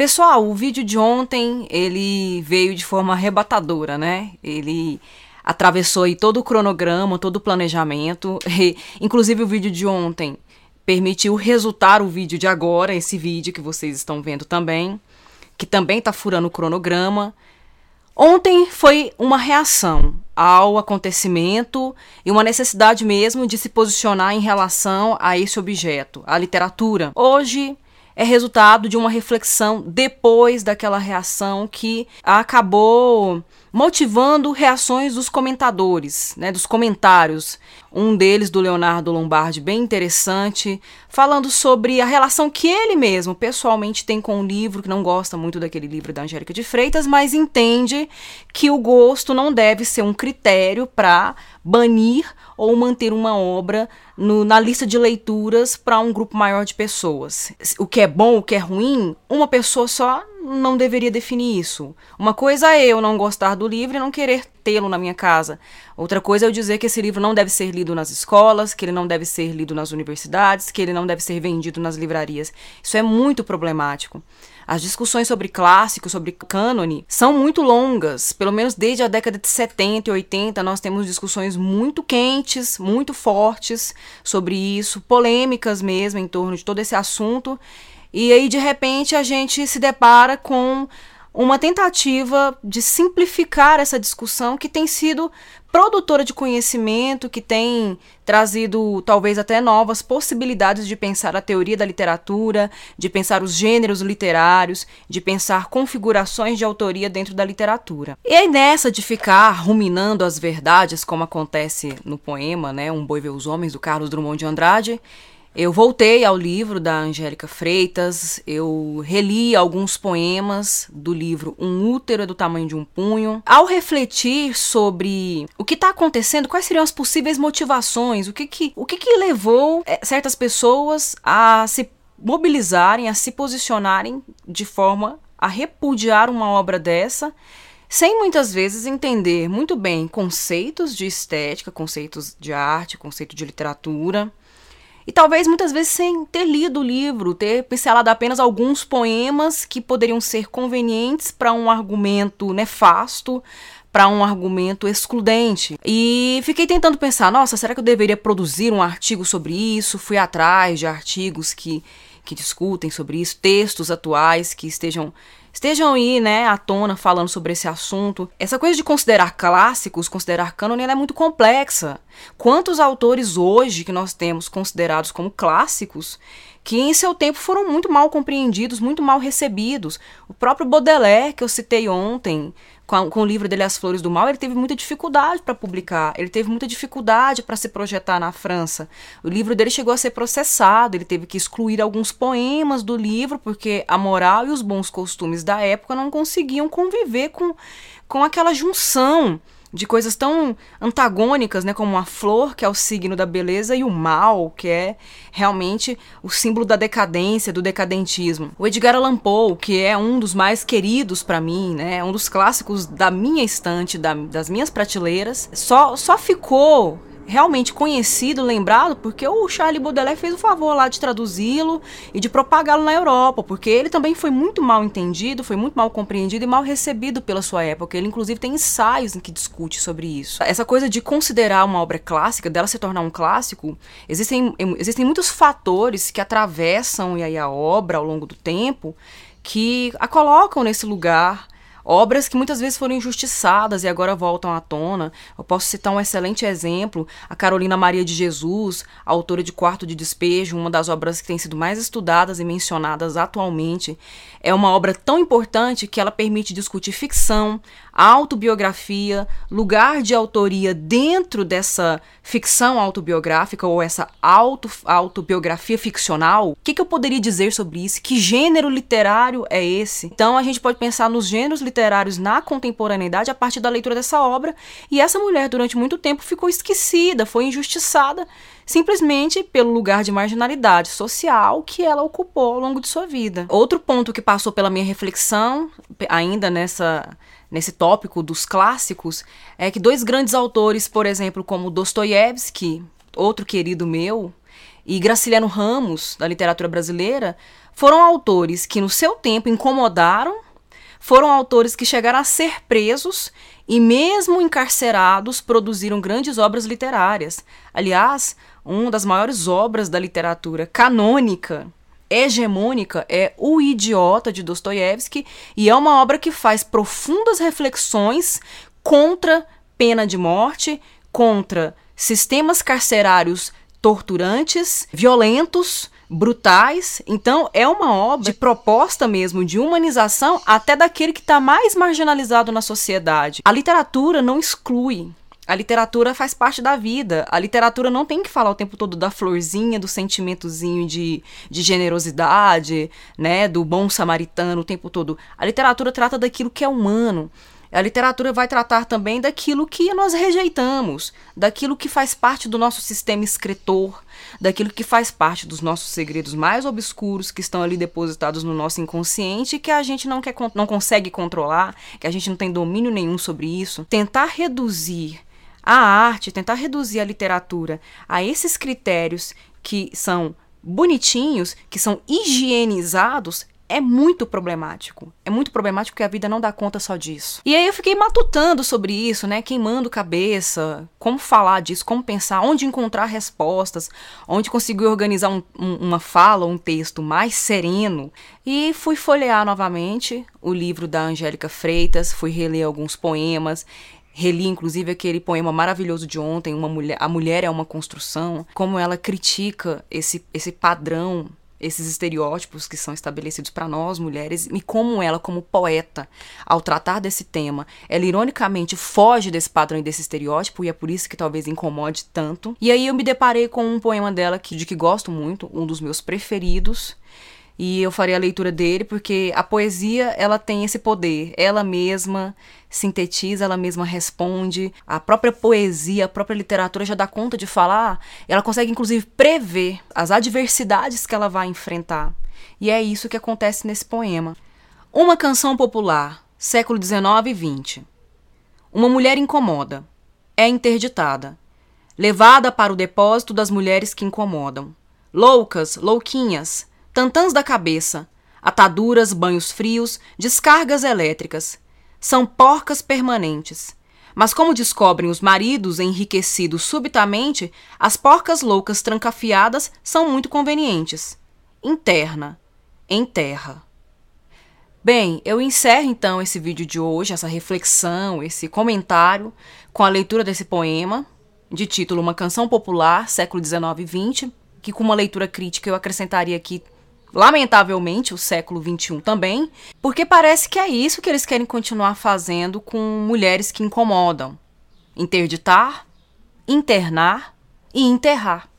Pessoal, o vídeo de ontem, ele veio de forma arrebatadora, né? Ele atravessou aí todo o cronograma, todo o planejamento. E, inclusive o vídeo de ontem permitiu resultar o vídeo de agora, esse vídeo que vocês estão vendo também, que também está furando o cronograma. Ontem foi uma reação ao acontecimento e uma necessidade mesmo de se posicionar em relação a esse objeto, a literatura. Hoje é resultado de uma reflexão depois daquela reação que acabou motivando reações dos comentadores, né, dos comentários. Um deles do Leonardo Lombardi, bem interessante, falando sobre a relação que ele mesmo pessoalmente tem com o livro, que não gosta muito daquele livro da Angélica de Freitas, mas entende que o gosto não deve ser um critério para banir ou manter uma obra no, na lista de leituras para um grupo maior de pessoas. O que é bom, o que é ruim, uma pessoa só não deveria definir isso. Uma coisa é eu não gostar do livro e não querer tê-lo na minha casa. Outra coisa é eu dizer que esse livro não deve ser lido nas escolas, que ele não deve ser lido nas universidades, que ele não deve ser vendido nas livrarias. Isso é muito problemático. As discussões sobre clássico, sobre cânone, são muito longas. Pelo menos desde a década de 70 e 80, nós temos discussões muito quentes, muito fortes sobre isso, polêmicas mesmo em torno de todo esse assunto. E aí, de repente, a gente se depara com uma tentativa de simplificar essa discussão que tem sido produtora de conhecimento, que tem trazido talvez até novas possibilidades de pensar a teoria da literatura, de pensar os gêneros literários, de pensar configurações de autoria dentro da literatura. E aí nessa de ficar ruminando as verdades, como acontece no poema, né, Um Boi Vê os Homens, do Carlos Drummond de Andrade, eu voltei ao livro da Angélica Freitas, eu reli alguns poemas do livro Um Útero é do Tamanho de um Punho. Ao refletir sobre o que está acontecendo, quais seriam as possíveis motivações, o que que, o que, que levou eh, certas pessoas a se mobilizarem, a se posicionarem de forma a repudiar uma obra dessa sem muitas vezes entender muito bem conceitos de estética, conceitos de arte, conceito de literatura. E talvez muitas vezes sem ter lido o livro, ter pincelado apenas alguns poemas que poderiam ser convenientes para um argumento nefasto, para um argumento excludente. E fiquei tentando pensar, nossa, será que eu deveria produzir um artigo sobre isso? Fui atrás de artigos que que discutem sobre isso, textos atuais que estejam estejam aí, né, à tona falando sobre esse assunto. Essa coisa de considerar clássicos, considerar cânone, ela é muito complexa. Quantos autores hoje que nós temos considerados como clássicos que em seu tempo foram muito mal compreendidos, muito mal recebidos. O próprio Baudelaire, que eu citei ontem, com, com, o livro dele As Flores do Mal, ele teve muita dificuldade para publicar, ele teve muita dificuldade para se projetar na França. O livro dele chegou a ser processado, ele teve que excluir alguns poemas do livro, porque a moral e os bons costumes da época não conseguiam conviver com, com aquela junção de coisas tão antagônicas, né, como a flor, que é o signo da beleza, e o mal, que é realmente o símbolo da decadência, do decadentismo. O Edgar Allan Poe, que é um dos mais queridos para mim, né, um dos clássicos da minha estante, da, das minhas prateleiras, só, só ficou realmente conhecido, lembrado, porque o Charlie Baudelaire fez o favor lá de traduzi-lo e de propagá-lo na Europa, porque ele também foi muito mal entendido, foi muito mal compreendido e mal recebido pela sua época. Ele, inclusive, tem ensaios em que discute sobre isso. Essa coisa de considerar uma obra clássica, dela se tornar um clássico, existem, existem muitos fatores que atravessam e aí, a obra ao longo do tempo que a colocam nesse lugar Obras que muitas vezes foram injustiçadas e agora voltam à tona. Eu posso citar um excelente exemplo, a Carolina Maria de Jesus, autora de Quarto de Despejo, uma das obras que tem sido mais estudadas e mencionadas atualmente. É uma obra tão importante que ela permite discutir ficção, autobiografia, lugar de autoria dentro dessa ficção autobiográfica ou essa auto, autobiografia ficcional. O que, que eu poderia dizer sobre isso? Que gênero literário é esse? Então a gente pode pensar nos gêneros literários na contemporaneidade a partir da leitura dessa obra. E essa mulher, durante muito tempo, ficou esquecida, foi injustiçada simplesmente pelo lugar de marginalidade social que ela ocupou ao longo de sua vida. Outro ponto que passou pela minha reflexão, ainda nessa nesse tópico dos clássicos, é que dois grandes autores, por exemplo, como Dostoiévski, outro querido meu, e Graciliano Ramos, da literatura brasileira, foram autores que, no seu tempo, incomodaram, foram autores que chegaram a ser presos e, mesmo encarcerados, produziram grandes obras literárias. Aliás, uma das maiores obras da literatura canônica, hegemônica, é O Idiota de Dostoiévski, e é uma obra que faz profundas reflexões contra pena de morte, contra sistemas carcerários torturantes, violentos, brutais. Então, é uma obra de proposta mesmo de humanização até daquele que está mais marginalizado na sociedade. A literatura não exclui. A literatura faz parte da vida. A literatura não tem que falar o tempo todo da florzinha, do sentimentozinho de, de generosidade, né, do bom samaritano o tempo todo. A literatura trata daquilo que é humano. A literatura vai tratar também daquilo que nós rejeitamos, daquilo que faz parte do nosso sistema escritor, daquilo que faz parte dos nossos segredos mais obscuros que estão ali depositados no nosso inconsciente e que a gente não, quer, não consegue controlar, que a gente não tem domínio nenhum sobre isso. Tentar reduzir a arte, tentar reduzir a literatura a esses critérios que são bonitinhos, que são higienizados, é muito problemático. É muito problemático porque a vida não dá conta só disso. E aí eu fiquei matutando sobre isso, né? Queimando cabeça, como falar disso, como pensar, onde encontrar respostas, onde conseguir organizar um, um, uma fala, um texto mais sereno. E fui folhear novamente o livro da Angélica Freitas, fui reler alguns poemas. Reli, inclusive, aquele poema maravilhoso de ontem, uma mulher, A Mulher é uma Construção, como ela critica esse, esse padrão esses estereótipos que são estabelecidos para nós mulheres e como ela, como poeta, ao tratar desse tema, ela ironicamente foge desse padrão e desse estereótipo e é por isso que talvez incomode tanto. E aí eu me deparei com um poema dela que, de que gosto muito, um dos meus preferidos, e eu farei a leitura dele porque a poesia ela tem esse poder, ela mesma sintetiza, ela mesma responde. A própria poesia, a própria literatura já dá conta de falar, ela consegue inclusive prever as adversidades que ela vai enfrentar. E é isso que acontece nesse poema. Uma canção popular, século XIX e XX. Uma mulher incomoda, é interditada, levada para o depósito das mulheres que incomodam. Loucas, louquinhas, tantãs da cabeça, ataduras, banhos frios, descargas elétricas. São porcas permanentes. Mas como descobrem os maridos enriquecidos subitamente, as porcas loucas trancafiadas são muito convenientes. Interna, em terra. Bem, eu encerro então esse vídeo de hoje, essa reflexão, esse comentário, com a leitura desse poema, de título Uma Canção Popular, século XIX e XX, que com uma leitura crítica eu acrescentaria aqui lamentavelmente, o século XXI também, porque parece que é isso que eles querem continuar fazendo com mulheres que incomodam: interditar, internar e enterrar.